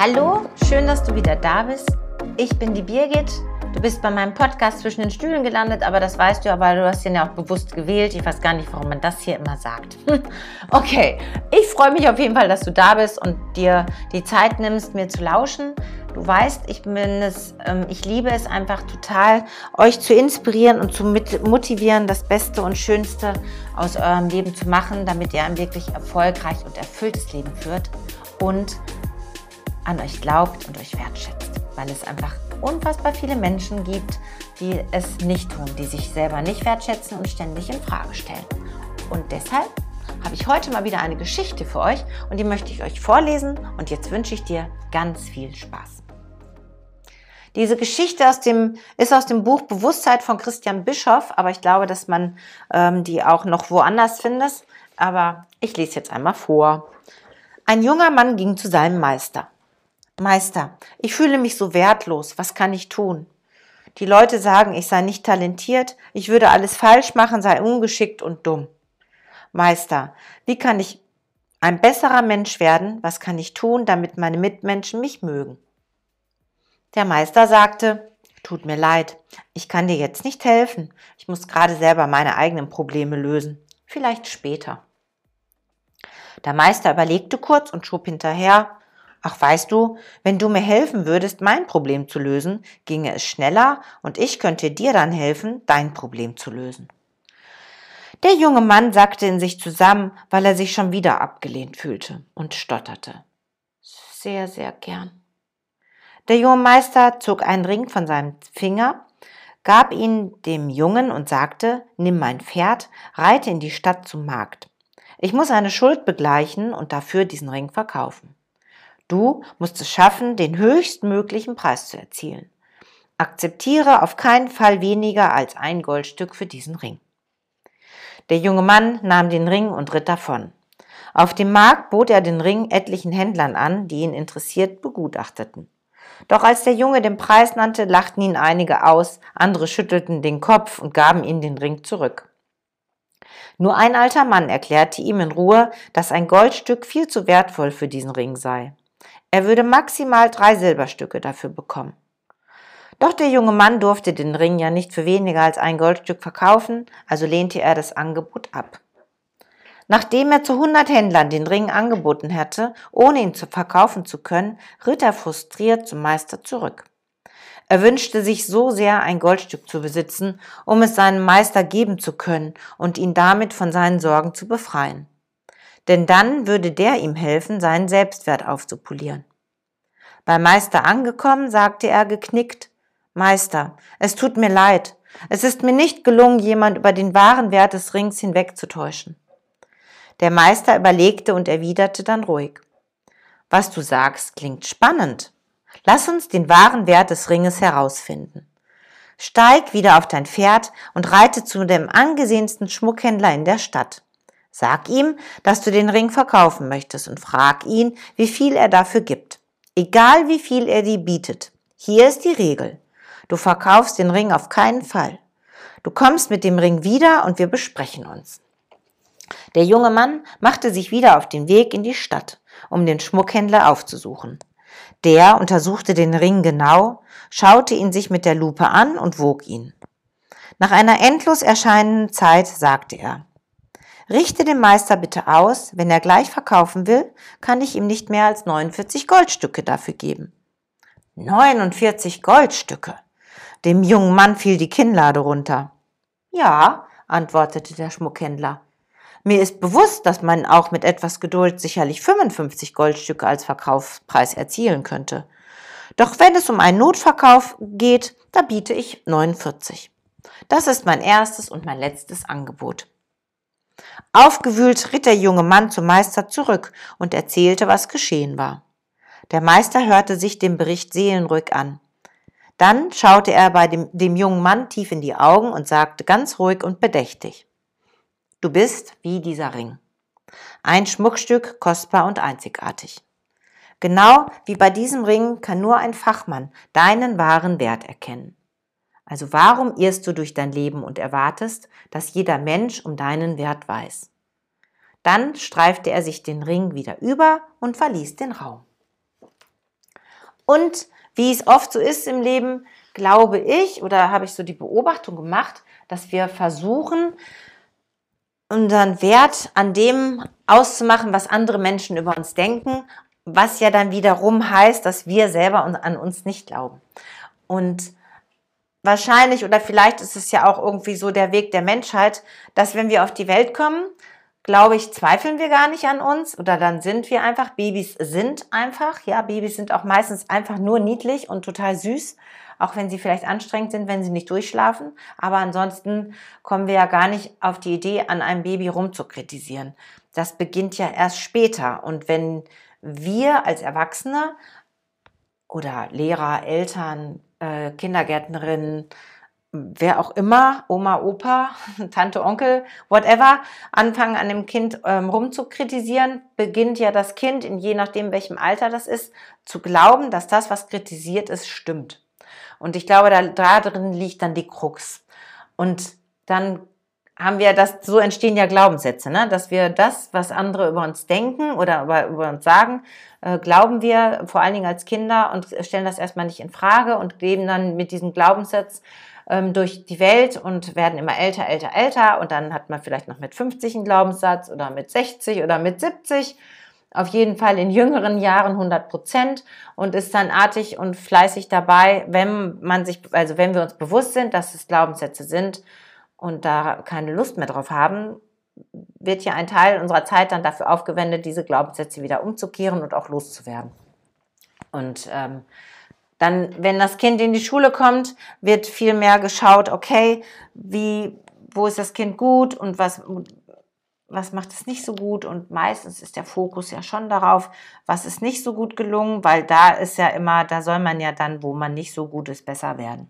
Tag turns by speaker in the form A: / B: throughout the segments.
A: Hallo, schön, dass du wieder da bist. Ich bin die Birgit. Du bist bei meinem Podcast zwischen den Stühlen gelandet, aber das weißt du ja, weil du hast den ja auch bewusst gewählt. Ich weiß gar nicht, warum man das hier immer sagt. okay, ich freue mich auf jeden Fall, dass du da bist und dir die Zeit nimmst, mir zu lauschen. Du weißt, ich bin es, ähm, ich liebe es einfach total, euch zu inspirieren und zu motivieren, das Beste und Schönste aus eurem Leben zu machen, damit ihr ein wirklich erfolgreich und erfülltes Leben führt und an euch glaubt und euch wertschätzt, weil es einfach unfassbar viele Menschen gibt, die es nicht tun, die sich selber nicht wertschätzen und ständig in Frage stellen. Und deshalb habe ich heute mal wieder eine Geschichte für euch und die möchte ich euch vorlesen und jetzt wünsche ich dir ganz viel Spaß. Diese Geschichte aus dem, ist aus dem Buch Bewusstheit von Christian Bischoff, aber ich glaube, dass man ähm, die auch noch woanders findet. Aber ich lese jetzt einmal vor. Ein junger Mann ging zu seinem Meister. Meister, ich fühle mich so wertlos, was kann ich tun? Die Leute sagen, ich sei nicht talentiert, ich würde alles falsch machen, sei ungeschickt und dumm. Meister, wie kann ich ein besserer Mensch werden? Was kann ich tun, damit meine Mitmenschen mich mögen? Der Meister sagte, Tut mir leid, ich kann dir jetzt nicht helfen. Ich muss gerade selber meine eigenen Probleme lösen. Vielleicht später. Der Meister überlegte kurz und schob hinterher, Ach, weißt du, wenn du mir helfen würdest, mein Problem zu lösen, ginge es schneller und ich könnte dir dann helfen, dein Problem zu lösen. Der junge Mann sackte in sich zusammen, weil er sich schon wieder abgelehnt fühlte und stotterte. Sehr, sehr gern. Der junge Meister zog einen Ring von seinem Finger, gab ihn dem Jungen und sagte, nimm mein Pferd, reite in die Stadt zum Markt. Ich muss eine Schuld begleichen und dafür diesen Ring verkaufen. Du musst es schaffen, den höchstmöglichen Preis zu erzielen. Akzeptiere auf keinen Fall weniger als ein Goldstück für diesen Ring. Der junge Mann nahm den Ring und ritt davon. Auf dem Markt bot er den Ring etlichen Händlern an, die ihn interessiert begutachteten. Doch als der Junge den Preis nannte, lachten ihn einige aus, andere schüttelten den Kopf und gaben ihm den Ring zurück. Nur ein alter Mann erklärte ihm in Ruhe, dass ein Goldstück viel zu wertvoll für diesen Ring sei. Er würde maximal drei Silberstücke dafür bekommen. Doch der junge Mann durfte den Ring ja nicht für weniger als ein Goldstück verkaufen, also lehnte er das Angebot ab. Nachdem er zu hundert Händlern den Ring angeboten hatte, ohne ihn zu verkaufen zu können, ritt er frustriert zum Meister zurück. Er wünschte sich so sehr, ein Goldstück zu besitzen, um es seinem Meister geben zu können und ihn damit von seinen Sorgen zu befreien denn dann würde der ihm helfen, seinen Selbstwert aufzupolieren. Beim Meister angekommen, sagte er geknickt, Meister, es tut mir leid, es ist mir nicht gelungen, jemand über den wahren Wert des Rings hinwegzutäuschen. Der Meister überlegte und erwiderte dann ruhig. Was du sagst, klingt spannend. Lass uns den wahren Wert des Ringes herausfinden. Steig wieder auf dein Pferd und reite zu dem angesehensten Schmuckhändler in der Stadt. Sag ihm, dass du den Ring verkaufen möchtest und frag ihn, wie viel er dafür gibt. Egal wie viel er dir bietet. Hier ist die Regel. Du verkaufst den Ring auf keinen Fall. Du kommst mit dem Ring wieder und wir besprechen uns. Der junge Mann machte sich wieder auf den Weg in die Stadt, um den Schmuckhändler aufzusuchen. Der untersuchte den Ring genau, schaute ihn sich mit der Lupe an und wog ihn. Nach einer endlos erscheinenden Zeit sagte er, Richte dem Meister bitte aus, wenn er gleich verkaufen will, kann ich ihm nicht mehr als 49 Goldstücke dafür geben. 49 Goldstücke. Dem jungen Mann fiel die Kinnlade runter. Ja, antwortete der Schmuckhändler. Mir ist bewusst, dass man auch mit etwas Geduld sicherlich 55 Goldstücke als Verkaufspreis erzielen könnte. Doch wenn es um einen Notverkauf geht, da biete ich 49. Das ist mein erstes und mein letztes Angebot. Aufgewühlt ritt der junge Mann zum Meister zurück und erzählte, was geschehen war. Der Meister hörte sich den Bericht seelenruhig an. Dann schaute er bei dem, dem jungen Mann tief in die Augen und sagte ganz ruhig und bedächtig, Du bist wie dieser Ring. Ein Schmuckstück, kostbar und einzigartig. Genau wie bei diesem Ring kann nur ein Fachmann deinen wahren Wert erkennen. Also warum irrst du durch dein Leben und erwartest, dass jeder Mensch um deinen Wert weiß? Dann streifte er sich den Ring wieder über und verließ den Raum. Und wie es oft so ist im Leben, glaube ich, oder habe ich so die Beobachtung gemacht, dass wir versuchen, unseren Wert an dem auszumachen, was andere Menschen über uns denken, was ja dann wiederum heißt, dass wir selber an uns nicht glauben. Und wahrscheinlich oder vielleicht ist es ja auch irgendwie so der Weg der Menschheit, dass wenn wir auf die Welt kommen, glaube ich, zweifeln wir gar nicht an uns oder dann sind wir einfach. Babys sind einfach, ja, Babys sind auch meistens einfach nur niedlich und total süß, auch wenn sie vielleicht anstrengend sind, wenn sie nicht durchschlafen. Aber ansonsten kommen wir ja gar nicht auf die Idee, an einem Baby rumzukritisieren. Das beginnt ja erst später. Und wenn wir als Erwachsene oder Lehrer, Eltern, äh, Kindergärtnerinnen, wer auch immer, Oma, Opa, Tante, Onkel, whatever, anfangen an dem Kind ähm, rumzukritisieren, beginnt ja das Kind, in je nachdem welchem Alter das ist, zu glauben, dass das, was kritisiert ist, stimmt. Und ich glaube, da, da drin liegt dann die Krux. Und dann haben wir das, so entstehen ja Glaubenssätze, ne? dass wir das, was andere über uns denken oder über, uns sagen, äh, glauben wir vor allen Dingen als Kinder und stellen das erstmal nicht in Frage und leben dann mit diesem Glaubenssatz ähm, durch die Welt und werden immer älter, älter, älter und dann hat man vielleicht noch mit 50 einen Glaubenssatz oder mit 60 oder mit 70 auf jeden Fall in jüngeren Jahren 100 Prozent und ist dann artig und fleißig dabei, wenn man sich, also wenn wir uns bewusst sind, dass es Glaubenssätze sind und da keine Lust mehr drauf haben, wird ja ein Teil unserer Zeit dann dafür aufgewendet, diese Glaubenssätze wieder umzukehren und auch loszuwerden. Und ähm, dann, wenn das Kind in die Schule kommt, wird viel mehr geschaut, okay, wie, wo ist das Kind gut und was, was macht es nicht so gut? Und meistens ist der Fokus ja schon darauf, was ist nicht so gut gelungen, weil da ist ja immer, da soll man ja dann, wo man nicht so gut ist, besser werden.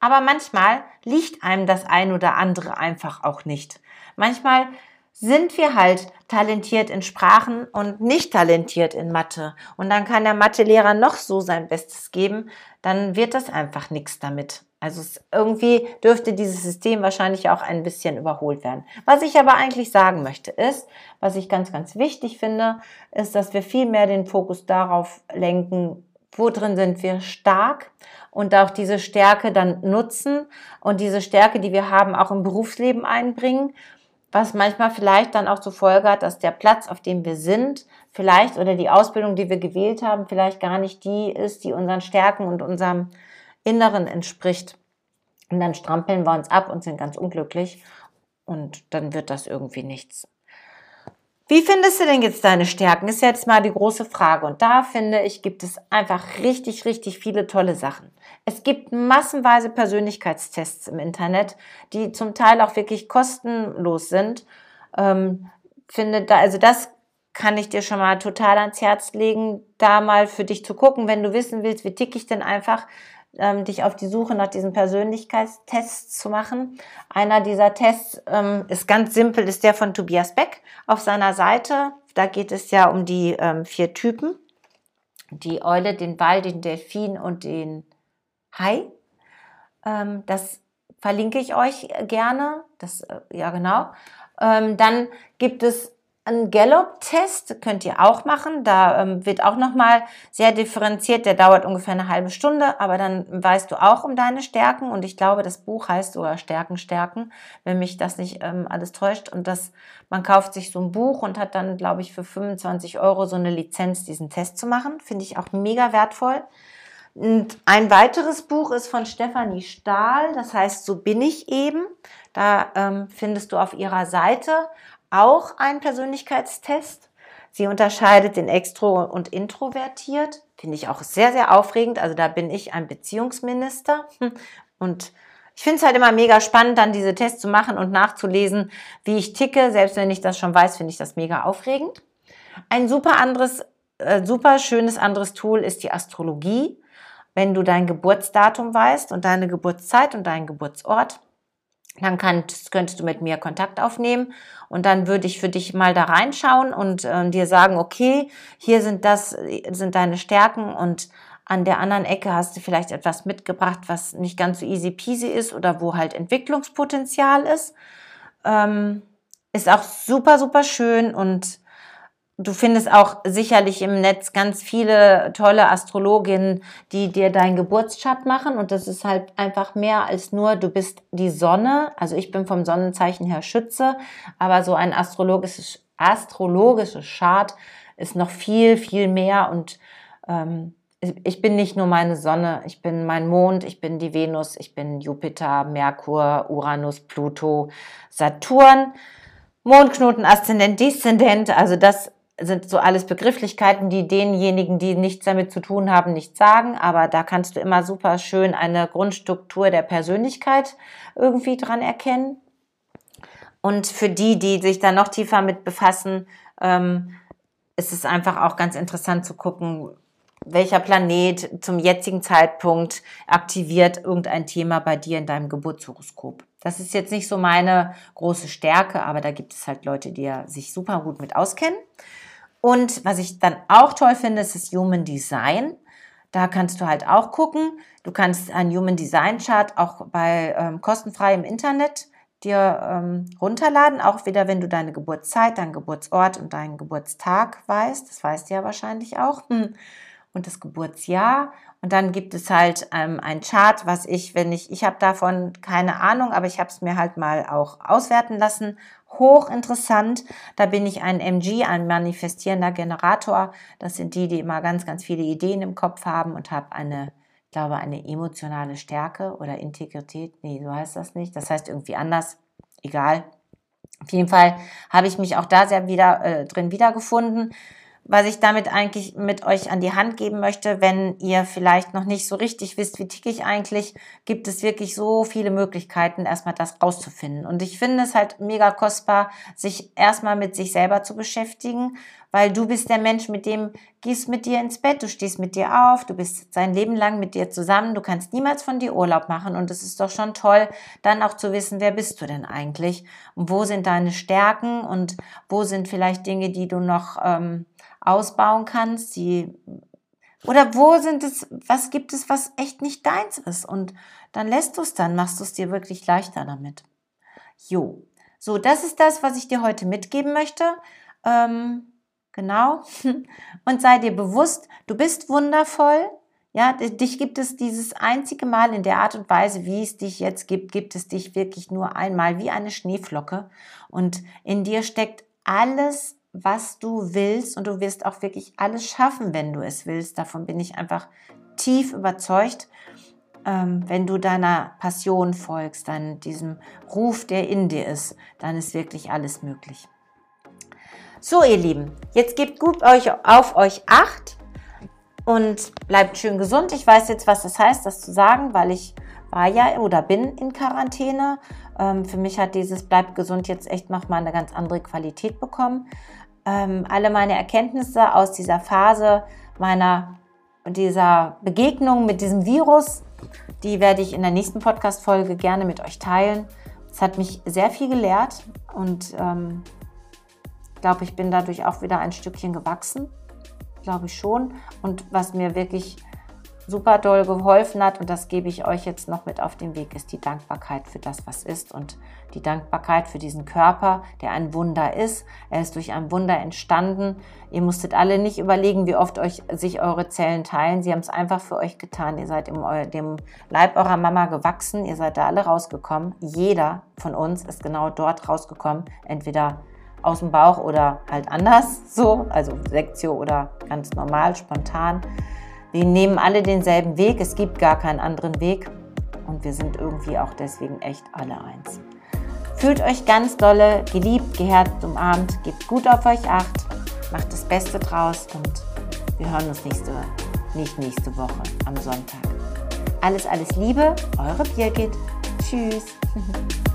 A: Aber manchmal liegt einem das ein oder andere einfach auch nicht. Manchmal sind wir halt talentiert in Sprachen und nicht talentiert in Mathe. Und dann kann der Mathelehrer noch so sein Bestes geben, dann wird das einfach nichts damit. Also irgendwie dürfte dieses System wahrscheinlich auch ein bisschen überholt werden. Was ich aber eigentlich sagen möchte ist, was ich ganz, ganz wichtig finde, ist, dass wir viel mehr den Fokus darauf lenken, wo drin sind wir stark und auch diese Stärke dann nutzen und diese Stärke, die wir haben, auch im Berufsleben einbringen, was manchmal vielleicht dann auch zur Folge hat, dass der Platz, auf dem wir sind, vielleicht oder die Ausbildung, die wir gewählt haben, vielleicht gar nicht die ist, die unseren Stärken und unserem Inneren entspricht. Und dann strampeln wir uns ab und sind ganz unglücklich und dann wird das irgendwie nichts. Wie findest du denn jetzt deine Stärken? Ist jetzt mal die große Frage. Und da finde ich, gibt es einfach richtig, richtig viele tolle Sachen. Es gibt massenweise Persönlichkeitstests im Internet, die zum Teil auch wirklich kostenlos sind. Ähm, finde da, also das kann ich dir schon mal total ans Herz legen, da mal für dich zu gucken, wenn du wissen willst, wie tick ich denn einfach, ähm, dich auf die Suche nach diesen Persönlichkeitstests zu machen. Einer dieser Tests ähm, ist ganz simpel, ist der von Tobias Beck auf seiner Seite. Da geht es ja um die ähm, vier Typen. Die Eule, den Wal, den Delfin und den Hai. Ähm, das verlinke ich euch gerne. Das, äh, ja, genau. Ähm, dann gibt es ein Gallup-Test könnt ihr auch machen. Da ähm, wird auch nochmal sehr differenziert. Der dauert ungefähr eine halbe Stunde, aber dann weißt du auch um deine Stärken. Und ich glaube, das Buch heißt sogar Stärken, Stärken, wenn mich das nicht ähm, alles täuscht. Und das, man kauft sich so ein Buch und hat dann, glaube ich, für 25 Euro so eine Lizenz, diesen Test zu machen. Finde ich auch mega wertvoll. Und ein weiteres Buch ist von Stefanie Stahl, das heißt So bin ich eben. Da ähm, findest du auf ihrer Seite auch einen Persönlichkeitstest. Sie unterscheidet den Extro und Introvertiert. Finde ich auch sehr, sehr aufregend. Also da bin ich ein Beziehungsminister. Und ich finde es halt immer mega spannend, dann diese Tests zu machen und nachzulesen, wie ich ticke. Selbst wenn ich das schon weiß, finde ich das mega aufregend. Ein super anderes, äh, super schönes anderes Tool ist die Astrologie. Wenn du dein Geburtsdatum weißt und deine Geburtszeit und deinen Geburtsort, dann könntest, könntest du mit mir Kontakt aufnehmen und dann würde ich für dich mal da reinschauen und äh, dir sagen, okay, hier sind das, sind deine Stärken und an der anderen Ecke hast du vielleicht etwas mitgebracht, was nicht ganz so easy peasy ist oder wo halt Entwicklungspotenzial ist. Ähm, ist auch super, super schön und Du findest auch sicherlich im Netz ganz viele tolle Astrologinnen, die dir deinen Geburtschart machen. Und das ist halt einfach mehr als nur, du bist die Sonne. Also ich bin vom Sonnenzeichen her Schütze, aber so ein astrologisches, astrologisches Chart ist noch viel, viel mehr. Und ähm, ich bin nicht nur meine Sonne, ich bin mein Mond, ich bin die Venus, ich bin Jupiter, Merkur, Uranus, Pluto, Saturn. Mondknoten, Aszendent, Deszendent, also das sind so alles Begrifflichkeiten, die denjenigen, die nichts damit zu tun haben, nicht sagen. Aber da kannst du immer super schön eine Grundstruktur der Persönlichkeit irgendwie dran erkennen. Und für die, die sich da noch tiefer mit befassen, ähm, ist es einfach auch ganz interessant zu gucken, welcher Planet zum jetzigen Zeitpunkt aktiviert irgendein Thema bei dir in deinem Geburtshoroskop. Das ist jetzt nicht so meine große Stärke, aber da gibt es halt Leute, die ja sich super gut mit auskennen. Und was ich dann auch toll finde, ist das Human Design. Da kannst du halt auch gucken. Du kannst einen Human Design Chart auch bei ähm, kostenfrei im Internet dir ähm, runterladen, auch wieder, wenn du deine Geburtszeit, deinen Geburtsort und deinen Geburtstag weißt. Das weißt du ja wahrscheinlich auch. Hm. Und das Geburtsjahr. Und dann gibt es halt ähm, ein Chart, was ich, wenn ich, ich habe davon keine Ahnung, aber ich habe es mir halt mal auch auswerten lassen hochinteressant. Da bin ich ein MG, ein manifestierender Generator. Das sind die, die immer ganz, ganz viele Ideen im Kopf haben und habe eine, ich glaube, eine emotionale Stärke oder Integrität. Nee, so heißt das nicht. Das heißt irgendwie anders. Egal. Auf jeden Fall habe ich mich auch da sehr wieder äh, drin wiedergefunden was ich damit eigentlich mit euch an die Hand geben möchte, wenn ihr vielleicht noch nicht so richtig wisst, wie tick ich eigentlich, gibt es wirklich so viele Möglichkeiten, erstmal das rauszufinden. Und ich finde es halt mega kostbar, sich erstmal mit sich selber zu beschäftigen, weil du bist der Mensch, mit dem gehst mit dir ins Bett, du stehst mit dir auf, du bist sein Leben lang mit dir zusammen, du kannst niemals von dir Urlaub machen und es ist doch schon toll, dann auch zu wissen, wer bist du denn eigentlich und wo sind deine Stärken und wo sind vielleicht Dinge, die du noch ähm, ausbauen kannst, die oder wo sind es, was gibt es, was echt nicht deins ist? Und dann lässt du es dann, machst du es dir wirklich leichter damit. Jo. So, das ist das, was ich dir heute mitgeben möchte. Ähm, genau. Und sei dir bewusst, du bist wundervoll. Ja, dich gibt es dieses einzige Mal in der Art und Weise, wie es dich jetzt gibt, gibt es dich wirklich nur einmal wie eine Schneeflocke. Und in dir steckt alles was du willst und du wirst auch wirklich alles schaffen, wenn du es willst. Davon bin ich einfach tief überzeugt. Ähm, wenn du deiner Passion folgst, dann diesem Ruf, der in dir ist, dann ist wirklich alles möglich. So, ihr Lieben, jetzt gebt gut euch auf euch acht und bleibt schön gesund. Ich weiß jetzt, was das heißt, das zu sagen, weil ich war ja oder bin in Quarantäne. Ähm, für mich hat dieses Bleibt gesund jetzt echt nochmal eine ganz andere Qualität bekommen ähm, alle meine Erkenntnisse aus dieser Phase meiner dieser Begegnung mit diesem Virus, die werde ich in der nächsten Podcast-Folge gerne mit euch teilen. Es hat mich sehr viel gelehrt und ähm, glaube, ich bin dadurch auch wieder ein Stückchen gewachsen. Glaube ich schon. Und was mir wirklich super doll geholfen hat und das gebe ich euch jetzt noch mit auf den Weg, ist die Dankbarkeit für das, was ist und die Dankbarkeit für diesen Körper, der ein Wunder ist. Er ist durch ein Wunder entstanden. Ihr musstet alle nicht überlegen, wie oft euch sich eure Zellen teilen. Sie haben es einfach für euch getan. Ihr seid im dem Leib eurer Mama gewachsen. Ihr seid da alle rausgekommen. Jeder von uns ist genau dort rausgekommen. Entweder aus dem Bauch oder halt anders, so, also Sektio oder ganz normal, spontan. Wir nehmen alle denselben Weg, es gibt gar keinen anderen Weg und wir sind irgendwie auch deswegen echt alle eins. Fühlt euch ganz dolle, geliebt, geherzt, umarmt, gebt gut auf euch acht, macht das Beste draus und wir hören uns nächste, nicht nächste Woche am Sonntag. Alles, alles Liebe, eure Birgit. Tschüss.